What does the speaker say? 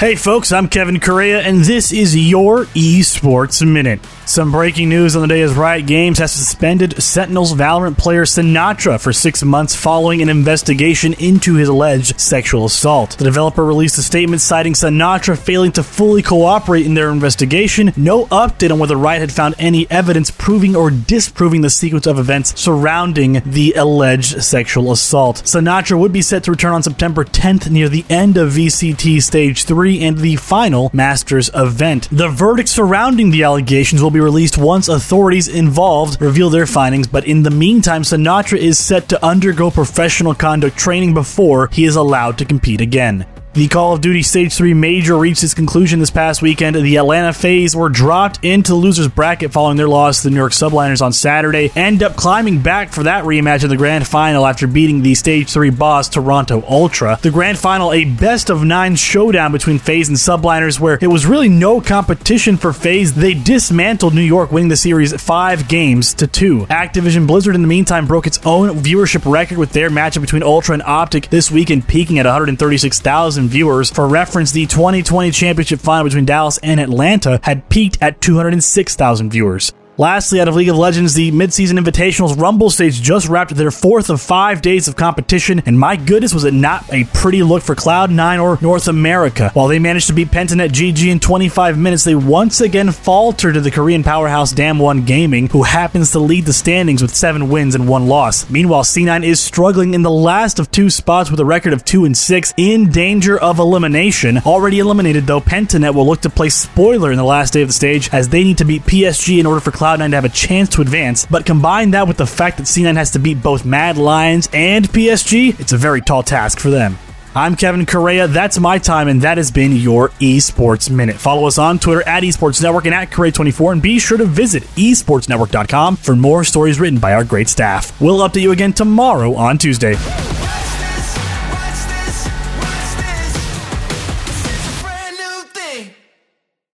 Hey folks, I'm Kevin Correa, and this is your Esports Minute. Some breaking news on the day as Riot Games has suspended Sentinels Valorant player Sinatraa for six months following an investigation into his alleged sexual assault. The developer released a statement citing Sinatraa failing to fully cooperate in their investigation, no update on whether Riot had found any evidence proving or disproving the sequence of events surrounding the alleged sexual assault. Sinatraa would be set to return on September 10th near the end of VCT Stage 3 and the final Masters event. The verdict surrounding the allegations will be released once authorities involved reveal their findings, but in the meantime, Sinatraa is set to undergo professional conduct training before he is allowed to compete again. The Call of Duty Stage 3 Major reached its conclusion this past weekend. The Atlanta FaZe were dropped into the loser's bracket following their loss to the New York Subliners on Saturday, end up climbing back for that rematch in the grand final after beating the Stage 3 boss Toronto Ultra. The grand final, a best of nine showdown between FaZe and Subliners, where it was really no competition for FaZe. They dismantled New York, winning the series five games to two. Activision Blizzard, in the meantime, broke its own viewership record with their matchup between Ultra and Optic this weekend, peaking at 136,000 viewers. For reference, the 2020 championship final between Dallas and Atlanta had peaked at 206,000 viewers. Lastly, out of League of Legends, the midseason invitationals Rumble stage just wrapped their fourth of five days of competition, and my goodness, was it not a pretty look for Cloud9 or North America. While they managed to beat Pentanet GG in 25 minutes, they once again faltered to the Korean powerhouse Damwon Gaming, who happens to lead the standings with seven wins and one loss. Meanwhile, C9 is struggling in the last of two spots with a record of 2 and 6, in danger of elimination. Already eliminated, though, Pentanet will look to play spoiler in the last day of the stage, as they need to beat PSG in order for Cloud Cloud9 to have a chance to advance, but combine that with the fact that C9 has to beat both Mad Lions and PSG, it's a very tall task for them. I'm Kevin Correa. That's my time, and that has been your Esports Minute. Follow us on Twitter at Esports Network and at Correa24, and be sure to visit esportsnetwork.com for more stories written by our great staff. We'll update you again tomorrow on Tuesday.